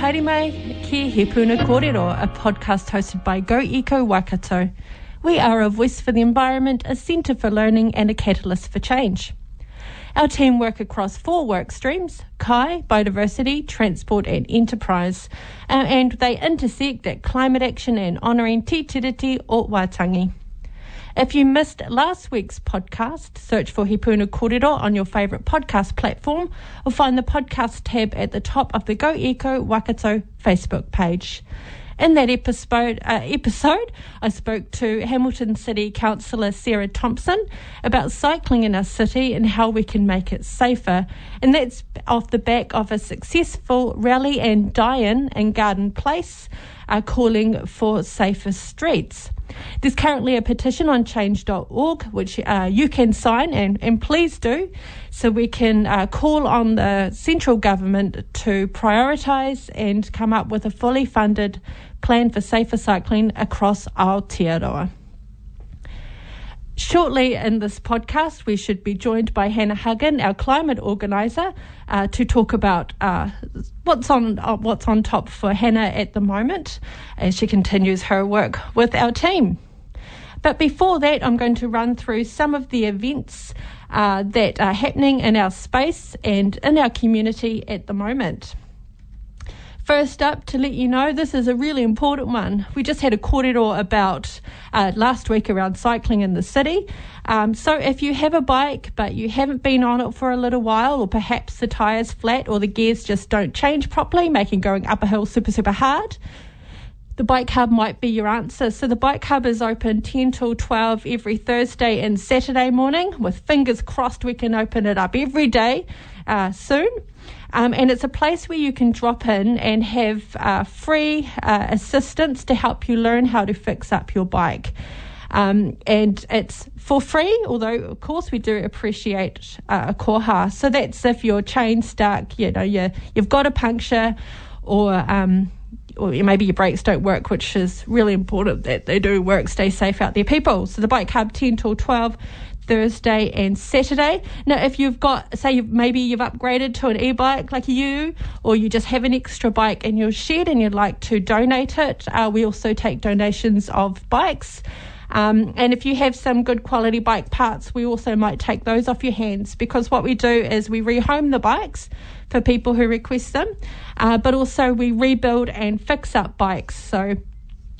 haere ki He Puna Kōrero, a podcast hosted by Go Eco Waikato. We are a voice for the environment, a centre for learning and a catalyst for change. Our team work across four work streams, Kai, biodiversity, transport and enterprise, uh, and they intersect at climate action and honouring Te Tiriti o Waitangi. If you missed last week's podcast, search for He Puna Kōrero on your favourite podcast platform or find the podcast tab at the top of the Go Eco Waikato Facebook page. In that episode, uh, episode, I spoke to Hamilton City Councillor Sarah Thompson about cycling in our city and how we can make it safer. And that's off the back of a successful rally and die-in in Garden Place, uh, calling for safer streets. There's currently a petition on change.org, which uh, you can sign, and, and please do, so we can uh, call on the central government to prioritise and come up with a fully funded plan for safer cycling across Aotearoa. Shortly in this podcast, we should be joined by Hannah Huggin, our climate organiser, uh, to talk about uh, what's on uh, what's on top for Hannah at the moment as she continues her work with our team. But before that, I'm going to run through some of the events uh, that are happening in our space and in our community at the moment. First up, to let you know, this is a really important one. We just had a kōrero about uh, last week around cycling in the city. Um, so if you have a bike but you haven't been on it for a little while, or perhaps the tyre's flat or the gears just don't change properly, making going up a hill super, super hard, the bike hub might be your answer. So the bike hub is open 10 till 12 every Thursday and Saturday morning, with fingers crossed we can open it up every day uh, soon. Um, and it's a place where you can drop in and have uh, free uh, assistance to help you learn how to fix up your bike. Um, and it's for free, although of course we do appreciate uh, a koha. So that's if your chain stuck, you know, you you've got a puncture, or um, or maybe your brakes don't work, which is really important that they do work. Stay safe out there, people. So the bike hub ten till twelve. Thursday and Saturday. Now, if you've got, say, you've, maybe you've upgraded to an e-bike like you, or you just have an extra bike in your shed and you'd like to donate it, uh, we also take donations of bikes. Um, and if you have some good quality bike parts, we also might take those off your hands because what we do is we rehome the bikes for people who request them, uh, but also we rebuild and fix up bikes. So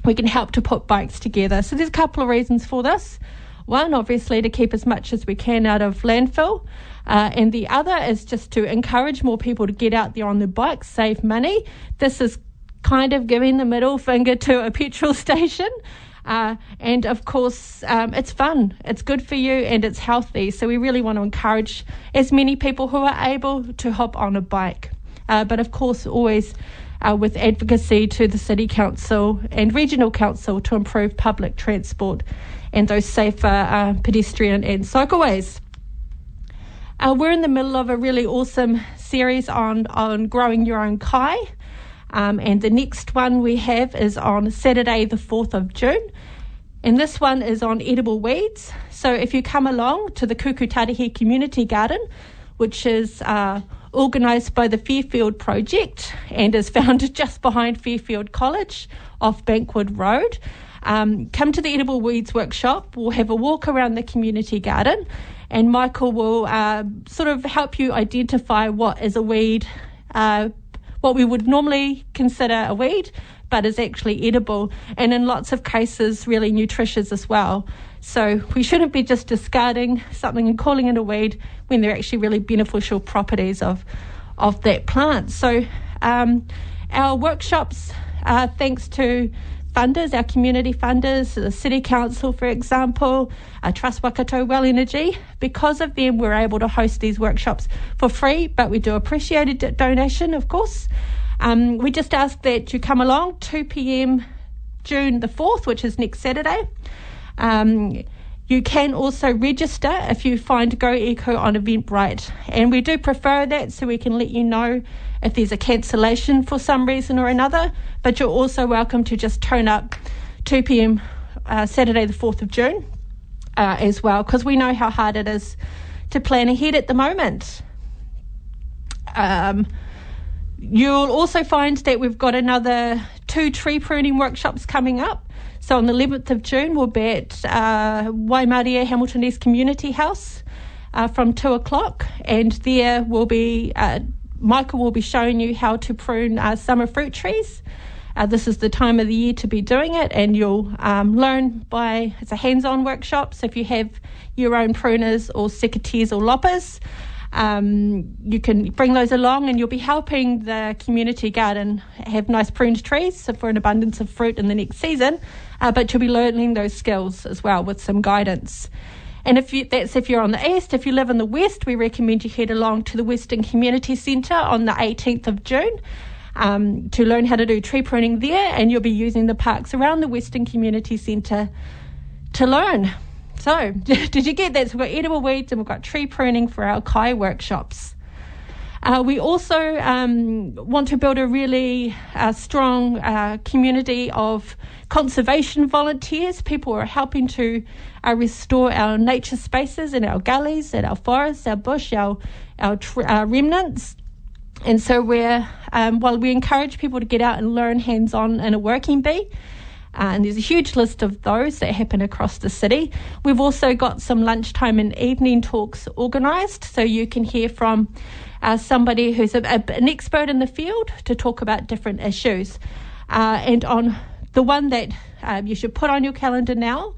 we can help to put bikes together. So there's a couple of reasons for this. One, obviously, to keep as much as we can out of landfill. Uh, and the other is just to encourage more people to get out there on their bikes, save money. This is kind of giving the middle finger to a petrol station. Uh, and of course, um, it's fun, it's good for you, and it's healthy. So, we really want to encourage as many people who are able to hop on a bike. Uh, but of course, always uh, with advocacy to the City Council and Regional Council to improve public transport and those safer uh, pedestrian and cycleways. Uh, we're in the middle of a really awesome series on, on growing your own kai. Um, and the next one we have is on Saturday, the 4th of June. And this one is on edible weeds. So if you come along to the Kukutaruhe Community Garden, which is uh, organised by the Fairfield Project and is found just behind Fairfield College off Bankwood Road, um, come to the Edible Weeds Workshop. We'll have a walk around the community garden, and Michael will uh, sort of help you identify what is a weed, uh, what we would normally consider a weed, but is actually edible, and in lots of cases, really nutritious as well. So we shouldn't be just discarding something and calling it a weed when there are actually really beneficial properties of of that plant. So um, our workshops, uh, thanks to funders, our community funders, the City Council, for example, uh, Trust Waikato WEL Energy. Because of them, we're able to host these workshops for free, but we do appreciate a donation, of course. Um, we just ask that you come along 2 p.m. June the 4th, which is next Saturday. Um, you can also register if you find Go Eco on Eventbrite, and we do prefer that so we can let you know if there's a cancellation for some reason or another. But you're also welcome to just turn up 2 p.m. Uh, Saturday, the 4th of June, uh, as well, because we know how hard it is to plan ahead at the moment. Um, you'll also find that we've got another two tree pruning workshops coming up. So on the 11th of June, we'll be at uh, Waimarie Hamilton East Community House uh, from 2 o'clock, and there will be uh, Michael will be showing you how to prune uh, summer fruit trees. Uh, this is the time of the year to be doing it, and you'll um, learn by it's a hands-on workshop. So if you have your own pruners or secateurs or loppers, um, you can bring those along, and you'll be helping the community garden have nice pruned trees for an abundance of fruit in the next season. Uh, but you'll be learning those skills as well with some guidance. And if you, that's if you're on the east, if you live in the west, we recommend you head along to the Western Community Centre on the 18th of June um, to learn how to do tree pruning there, and you'll be using the parks around the Western Community Centre to learn. So, did you get that? So we've got edible weeds and we've got tree pruning for our Kai workshops. Uh, we also um, want to build a really uh, strong uh, community of conservation volunteers, people who are helping to uh, restore our nature spaces and our gullies and our forests, our bush, our, our, tr- our remnants. And so we're, um, while we encourage people to get out and learn hands on in a working bee, uh, and there's a huge list of those that happen across the city. We've also got some lunchtime and evening talks organised, so you can hear from uh, somebody who's a, a, an expert in the field to talk about different issues. Uh, and on the one that um, you should put on your calendar now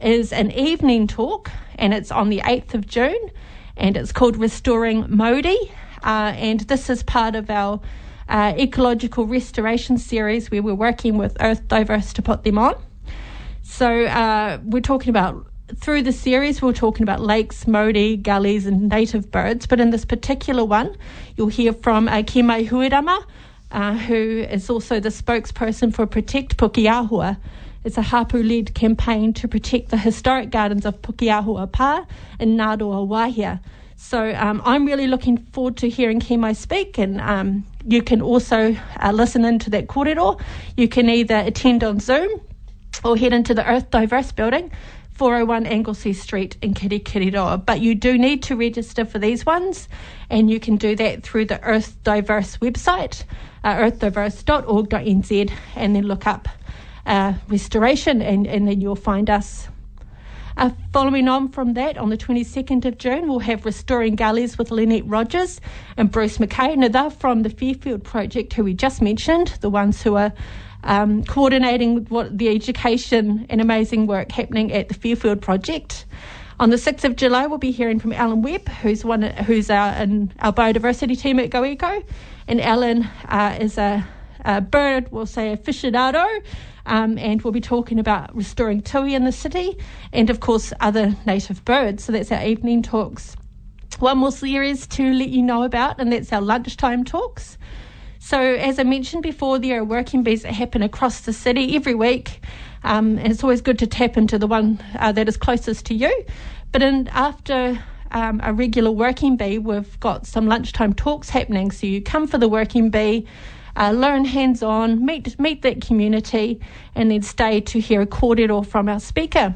is an evening talk, and it's on the 8th of June, and it's called Restoring Mauri. Uh, and this is part of our uh, ecological restoration series where we're working with Earth Diverse to put them on. So uh, we're talking about through the series, we're talking about lakes, mauri, gullies, and native birds. But in this particular one, you'll hear from uh, Huirama, uh, who is also the spokesperson for Protect Pukeahua. It's a hapu led campaign to protect the historic gardens of Pukeahua Pa and Ngāruawāhia. So um, I'm really looking forward to hearing Kemai speak, and um, you can also uh, listen into that corridor. You can either attend on Zoom or head into the Earth Diverse building, 401 Anglesey Street in Kirikiriroa. But you do need to register for these ones, and you can do that through the Earth Diverse website, uh, earthdiverse.org.nz, and then look up uh, restoration, and, and then you'll find us uh, following on from that, on the 22nd of June, we'll have Restoring Gullies with Lynette Rogers and Bruce McKay. Now, they're from the Fairfield Project, who we just mentioned, the ones who are um, coordinating what the education and amazing work happening at the Fairfield Project. On the 6th of July, we'll be hearing from Alan Webb, who's one who's our, in our biodiversity team at GoEco. And Alan uh, is a, a bird, we'll say aficionado, um, and we'll be talking about restoring tui in the city and, of course, other native birds. So that's our evening talks. One more series to let you know about, and that's our lunchtime talks. So, as I mentioned before, there are working bees that happen across the city every week, um, and it's always good to tap into the one uh, that is closest to you. But in, after um, a regular working bee, we've got some lunchtime talks happening. So, you come for the working bee uh, learn hands on, meet, meet that community, and then stay to hear a kōrero from our speaker.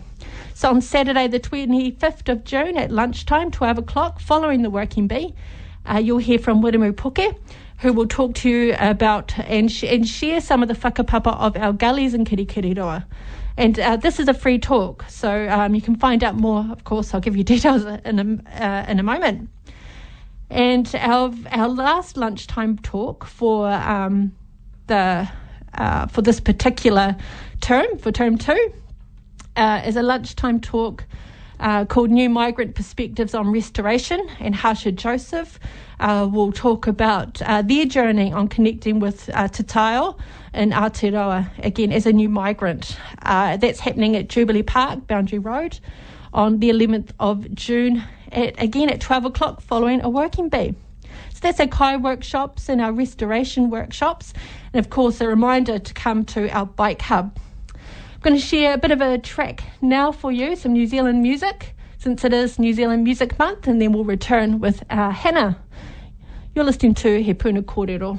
So on Saturday, the 25th of June at lunchtime, 12 o'clock, following the Working Bee, uh, you'll hear from Wiremu Puke, who will talk to you about and, sh- and share some of the whakapapa of our gullies in Kirikiriroa. And uh, this is a free talk, so um, you can find out more. Of course, I'll give you details in a, uh, in a moment. And our our last lunchtime talk for um, the uh, for this particular term for term two uh, is a lunchtime talk uh, called New Migrant Perspectives on Restoration, and Harsha Joseph uh, will talk about uh, their journey on connecting with uh, Te in Aotearoa, again as a new migrant. Uh, that's happening at Jubilee Park, Boundary Road, on the 11th of June at, again at 12 o'clock following a working bee. So that's our Kai workshops and our restoration workshops. And of course, a reminder to come to our bike hub. I'm going to share a bit of a track now for you, some New Zealand music, since it is New Zealand Music Month, and then we'll return with our Hannah. You're listening to He Puna Kōrero.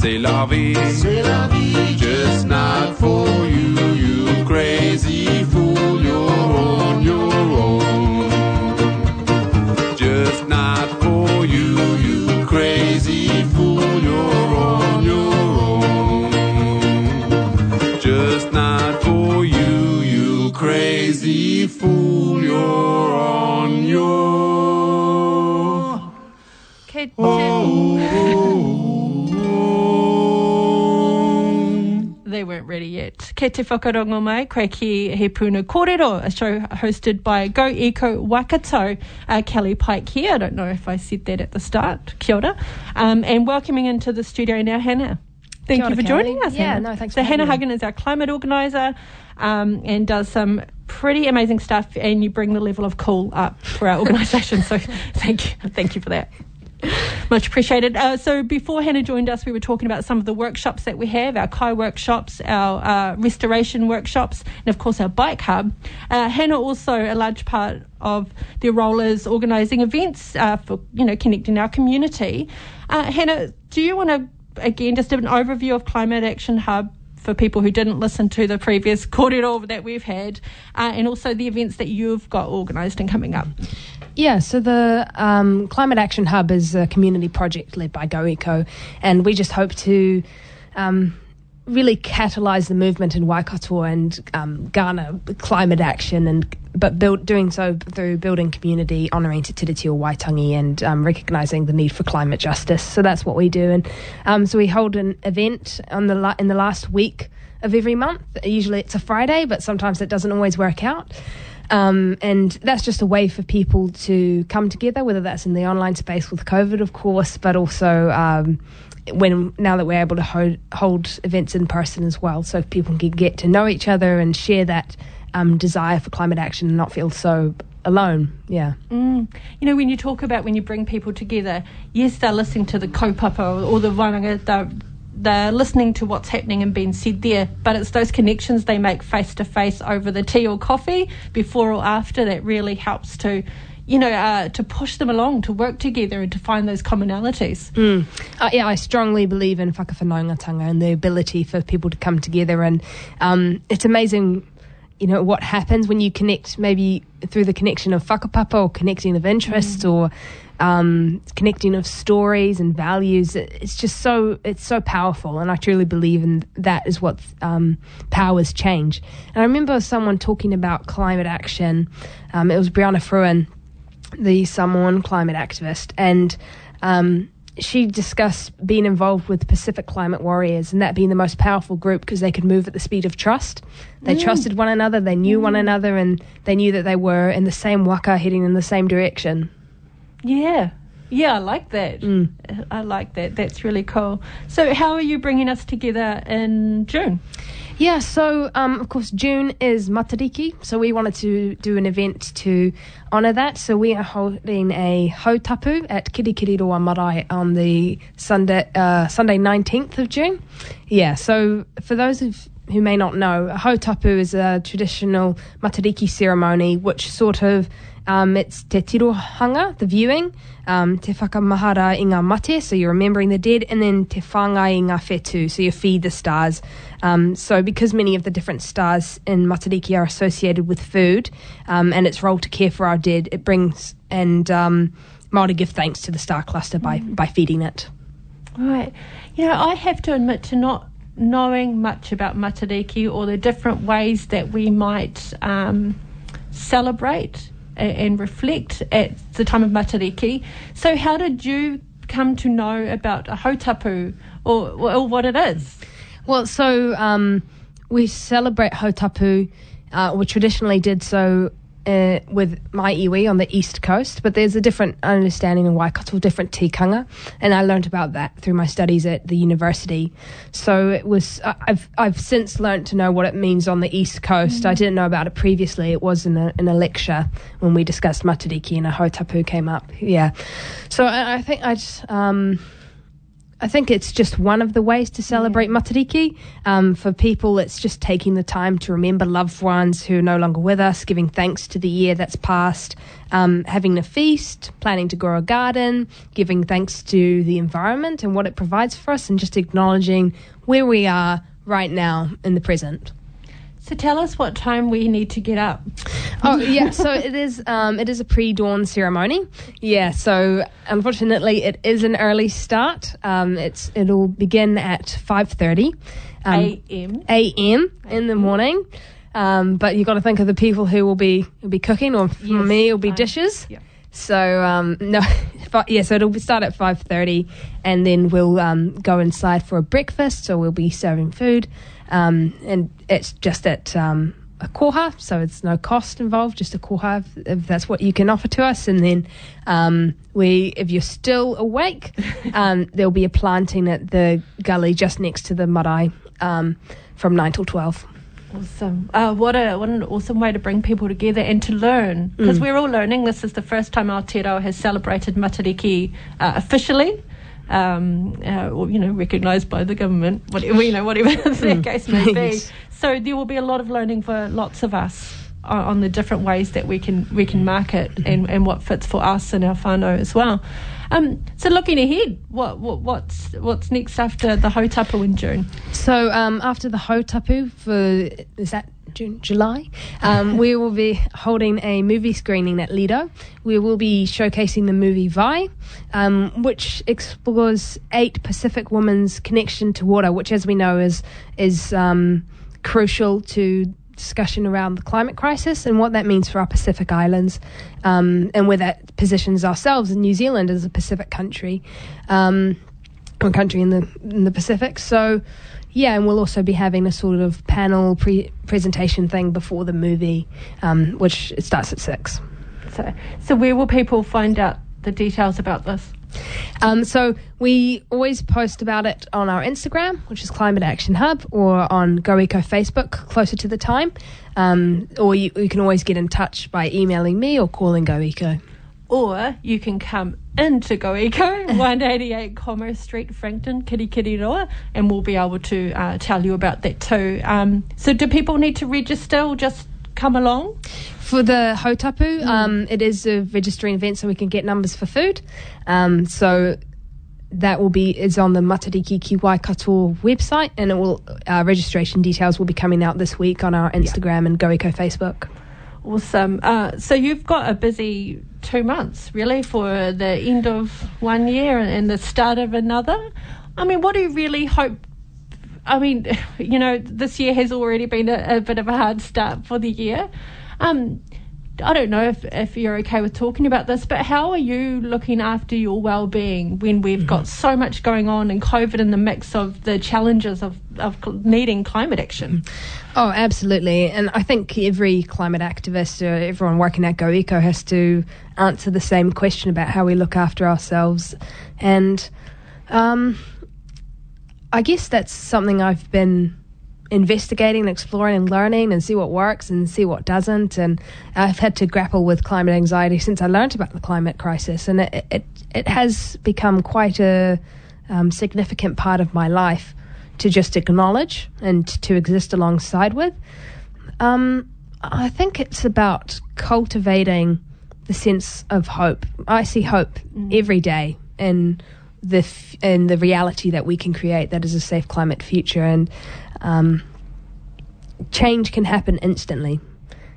c'est la vie. C'est la vie. Just not for you. Te whakarongo mai, koe ki He Puna Kōrero, a show hosted by Go Eco Waikato, uh, Kelly Pike here. I don't know if I said that at the start. Kia ora. Um, and welcoming into the studio now, Hannah. Thank you for Kelly. joining us. Yeah, Hannah. no, thanks So Hannah Hagen is our climate organiser um, and does some pretty amazing stuff and you bring the level of cool up for our organisation. so thank you. Thank you for that. Much appreciated. Uh, so before Hannah joined us, we were talking about some of the workshops that we have, our Kai workshops, our uh, restoration workshops, and of course our bike hub. Uh, Hannah also a large part of their role is organising events uh, for you know connecting our community. Uh, Hannah, do you want to again just give an overview of Climate Action Hub? For people who didn't listen to the previous kōrero that we've had, uh, and also the events that you've got organised and coming up. Yeah, so the um, Climate Action Hub is a community project led by GoEco, and we just hope to um, really catalyse the movement in Waikato and um, garner climate action, and but build, doing so through building community, honouring Te Tiriti o Waitangi, and um, recognising the need for climate justice. So that's what we do, and um, so we hold an event on the la- in the last week of every month. Usually it's a Friday, but sometimes it doesn't always work out. Um, and that's just a way for people to come together, whether that's in the online space with COVID, of course, but also um, when now that we're able to hold, hold, events in person as well, so people can get to know each other and share that um, desire for climate action and not feel so alone. Yeah. Mm. You know, when you talk about when you bring people together, yes, they're listening to the kaupapa or the wānanga, they're they're listening to what's happening and being said there, but it's those connections they make face to face over the tea or coffee before or after that really helps to you know, uh, to push them along, to work together and to find those commonalities. Mm. Uh, yeah, I strongly believe in whakawhanaungatanga and the ability for people to come together. And um, it's amazing, you know, what happens when you connect maybe through the connection of whakapapa or connecting of interest mm. or um, connecting of stories and values. It's just so it's so powerful, and I truly believe in that is what um, powers change. And I remember someone talking about climate action. Um, it was Brianna Fruean, the Samoan climate activist, and um, she discussed being involved with Pacific Climate Warriors and that being the most powerful group because they could move at the speed of trust. They mm. trusted one another, they knew mm. one another, and they knew that they were in the same waka heading in the same direction. Yeah. Yeah, I like that. Mm. I like that. That's really cool. So, how are you bringing us together in June? Yeah, so um, of course, June is Matariki, so we wanted to do an event to honour that. So, we are holding a hautapu at Kirikiriroa Marae on the Sunday, uh, Sunday 19th of June. Yeah, so for those of who may not know, a hautapu is a traditional Matariki ceremony which sort of um, it's Te Tirohanga, the viewing, um, Te Whakamahara i ngā mate, so you're remembering the dead, and then Te Whangai i ngā whetū, so you feed the stars. Um, so because many of the different stars in Matariki are associated with food um, and its role to care for our dead, it brings, and um, Māori give thanks to the star cluster by, mm. by feeding it. Right. You know, I have to admit to not knowing much about Matariki or the different ways that we might um, celebrate and reflect at the time of Matariki. So, how did you come to know about a hautapu or, or what it is? Well, so um, we celebrate hautapu. Uh, we traditionally did so uh, with my iwi on the east coast, but there's a different understanding in Waikato, different tikanga, and I learned about that through my studies at the university. So it was I've I've since learned to know what it means on the east coast. Mm-hmm. I didn't know about it previously. It was in a, in a lecture when we discussed Matariki and a hautapu came up. Yeah, so I, I think I just. Um, I think it's just one of the ways to celebrate yeah. Matariki. Um, for people, it's just taking the time to remember loved ones who are no longer with us, giving thanks to the year that's passed, um, having a feast, planning to grow a garden, giving thanks to the environment and what it provides for us, and just acknowledging where we are right now in the present. So tell us what time we need to get up. Oh yeah, so it is um, it is a pre-dawn ceremony. Yeah, so unfortunately it is an early start. Um, it's it'll begin at five thirty um, a.m. a.m. in the morning. Um, but you've got to think of the people who will be will be cooking, or for yes, me, it'll be dishes. Yeah. So um, no, yeah. So it'll start at five thirty, and then we'll um, go inside for a breakfast. So we'll be serving food. Um, and it's just at um, a koha, so it's no cost involved, just a koha if, if that's what you can offer to us. And then um, we, if you're still awake, um, there'll be a planting at the gully just next to the marae um, from nine till twelve. Awesome. Uh, what a what an awesome way to bring people together and to learn because mm. we're all learning. This is the first time Aotearoa has celebrated Matariki uh, officially um, uh, or, you know, recognised by the government, whatever, you know, whatever the mm. case may be. So there will be a lot of learning for lots of us on, on the different ways that we can we can market mm-hmm. and, and what fits for us and our whānau as well. Um, so looking ahead, what, what, what's what's next after the Hautapu in June? So um, after the Hautapu for is that June, July, um, we will be holding a movie screening at Lido. We will be showcasing the movie Vai, um, which explores eight Pacific women's connection to water, which, as we know, is is um, crucial to discussion around the climate crisis and what that means for our Pacific Islands, um, and where that positions ourselves in New Zealand as a Pacific country, um, or country in the in the Pacific. So yeah, and we'll also be having a sort of panel pre- presentation thing before the movie, um, which it starts at six. So, so where will people find out the details about this? Um, so we always post about it on our Instagram, which is Climate Action Hub, or on Go Eco Facebook closer to the time. Um, or you, you, can always get in touch by emailing me or calling Go Eco. Or you can come into Go Eco, 188 Commerce Street, Frankton, Kirikiriroa, and we'll be able to uh, tell you about that too. Um, so, do people need to register or just come along? For the Hautapu, mm. um, it is a registering event so we can get numbers for food. Um, so that will be is on the Matariki Ki Waikato website, and it will uh, registration details will be coming out this week on our Instagram yeah. and GoEco Facebook. Awesome. Uh, so you've got a busy two months, really, for the end of one year and the start of another. I mean, what do you really hope? I mean, you know, this year has already been a, a bit of a hard start for the year. Um, I don't know if, if you're okay with talking about this, but how are you looking after your well-being when we've got mm-hmm. so much going on and COVID in the mix of the challenges of, of needing climate action? Oh, absolutely. And I think every climate activist or everyone working at GoEco has to answer the same question about how we look after ourselves. And um, I guess that's something I've been investigating and exploring and learning and see what works and see what doesn't. And I've had to grapple with climate anxiety since I learned about the climate crisis, and it it, it has become quite a um, significant part of my life to just acknowledge and to exist alongside with. Um, I think it's about cultivating the sense of hope. I see hope mm. every day in the f- in the reality that we can create that is a safe climate future and um, change can happen instantly.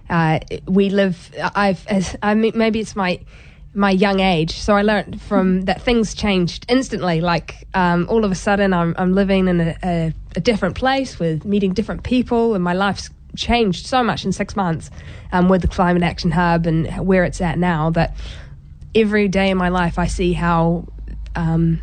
Uh, we live. I've. As, I mean, maybe it's my my young age. So I learned from that things changed instantly. Like um, all of a sudden, I'm I'm living in a, a, a, different place with meeting different people, and my life's changed so much in six months um, with the Climate Action Hub and where it's at now. That every day in my life, I see how um,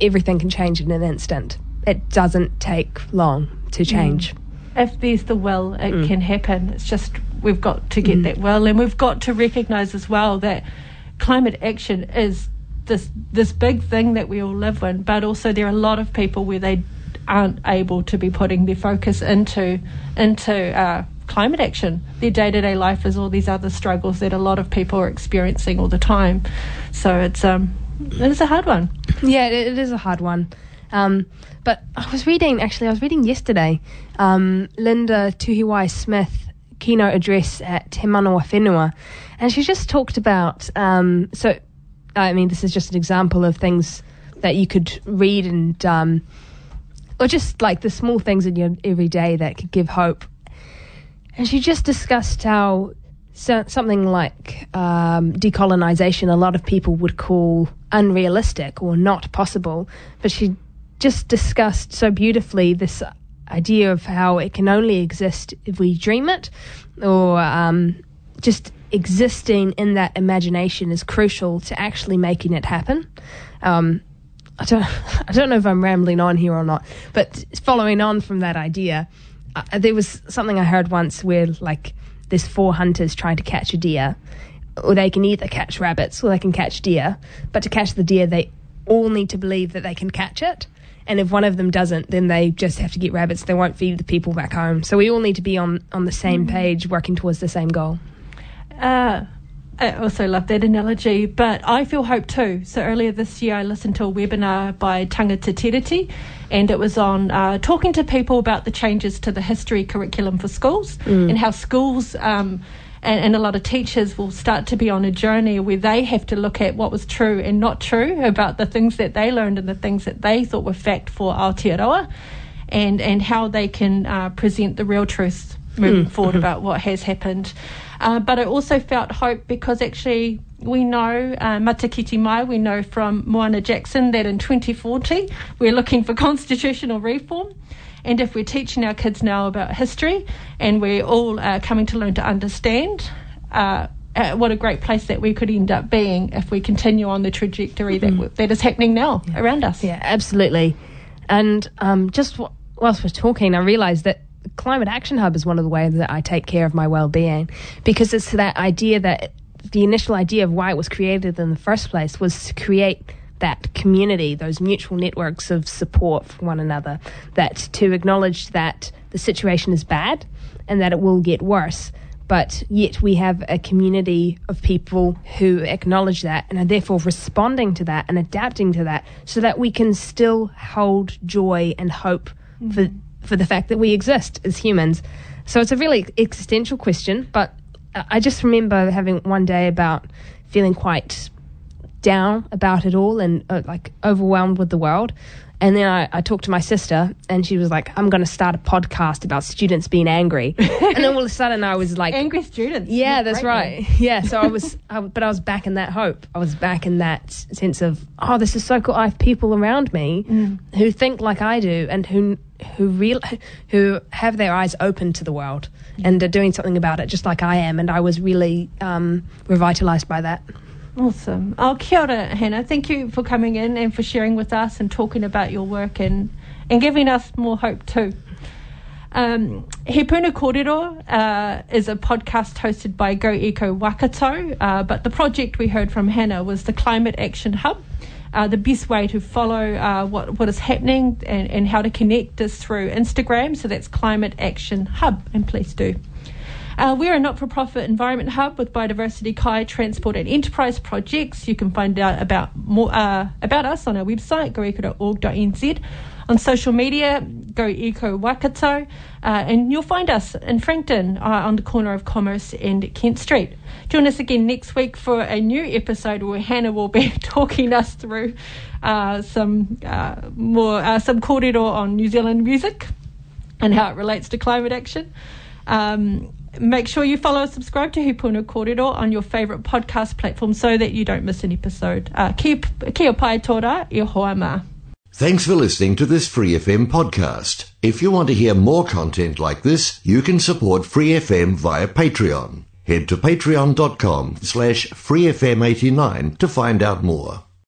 everything can change in an instant. It doesn't take long to change. Mm. If there's the will, it mm. can happen. It's just we've got to get mm. that will, and we've got to recognise as well that climate action is this this big thing that we all live in, but also there are a lot of people where they aren't able to be putting their focus into into uh, climate action. Their day to day life is all these other struggles that a lot of people are experiencing all the time. So it's um it is a hard one. Yeah, it is a hard one. Um, but I was reading, actually, I was reading yesterday, um, Linda Tuhiwai Smith keynote address at Te Manawa Whenua, and she just talked about, um, so, I mean, this is just an example of things that you could read and, um, or just like the small things in your everyday that could give hope. And she just discussed how so, something like um, decolonization, a lot of people would call unrealistic or not possible. But she just discussed so beautifully this idea of how it can only exist if we dream it, or um, just existing in that imagination is crucial to actually making it happen. Um, I don't, I don't know if I'm rambling on here or not, but following on from that idea, uh, there was something I heard once where like there's four hunters trying to catch a deer, or they can either catch rabbits or they can catch deer, but to catch the deer, they all need to believe that they can catch it. And if one of them doesn't, then they just have to get rabbits. They won't feed the people back home. So we all need to be on, on the same mm-hmm. page, working towards the same goal. Uh, I also love that analogy, but I feel hope too. So earlier this year, I listened to a webinar by Tangata Tiriti, and it was on uh, talking to people about the changes to the history curriculum for schools mm. and how schools. Um, and, and, a lot of teachers will start to be on a journey where they have to look at what was true and not true about the things that they learned and the things that they thought were fact for Aotearoa and, and how they can uh, present the real truth moving mm. forward mm-hmm. about what has happened. Uh, but I also felt hope because actually we know, uh, Matike Mai, we know from Moana Jackson that in 2040 we're looking for constitutional reform. And if we're teaching our kids now about history and we're all uh, coming to learn to understand, uh, uh, what a great place that we could end up being if we continue on the trajectory that, mm. that is happening now yeah. around us. Yeah, absolutely. And um, just w- whilst we're talking, I realised that Climate Action Hub is one of the ways that I take care of my well-being because it's that idea that the initial idea of why it was created in the first place was to create that community, those mutual networks of support for one another, that to acknowledge that the situation is bad and that it will get worse. But yet we have a community of people who acknowledge that and are therefore responding to that and adapting to that so that we can still hold joy and hope mm-hmm. for, for the fact that we exist as humans. So it's a really existential question, but I just remember having one day about feeling quite down about it all and uh, like overwhelmed with the world. And then I, I, talked to my sister, and she was like, "I'm going to start a podcast about students being angry." and then all of a sudden, I was like, "Angry students." Yeah, that's right. yeah, so I was, I, but I was back in that hope. I was back in that sense of, "Oh, this is so cool. I have people around me mm. who think like I do, and who who real who have their eyes open to the world and are doing something about it, just like I am." And I was really um, revitalized by that. Awesome. Oh, kia ora, Hannah. Thank you for coming in and for sharing with us and talking about your work and, and giving us more hope too. Um, He Puna Kōrero uh, is a podcast hosted by Go Eco Waikato, uh, but the project we heard from Hannah was the Climate Action Hub. Uh, the best way to follow uh, what, what is happening and, and how to connect is through Instagram, so that's Climate Action Hub, and please do. Uh, we're a not for profit environment hub with biodiversity, kai, transport, and enterprise projects. You can find out about more uh, about us on our website, goeco.org.nz. On social media, go eco Waikato, uh, and you'll find us in Frankton uh, on the corner of Commerce and Kent Street. Join us again next week for a new episode where Hannah will be talking us through uh, some uh, more some kōrero on New Zealand music and how it relates to climate action. Um, Make sure you follow and subscribe to He Puna Kōrero on your favourite podcast platform so that you don't miss an episode. Uh, kia, kia pai tora, i hoa Thanks for listening to this Free FM podcast. If you want to hear more content like this, you can support Free FM via Patreon. Head to patreon.com slash freefm89 to find out more.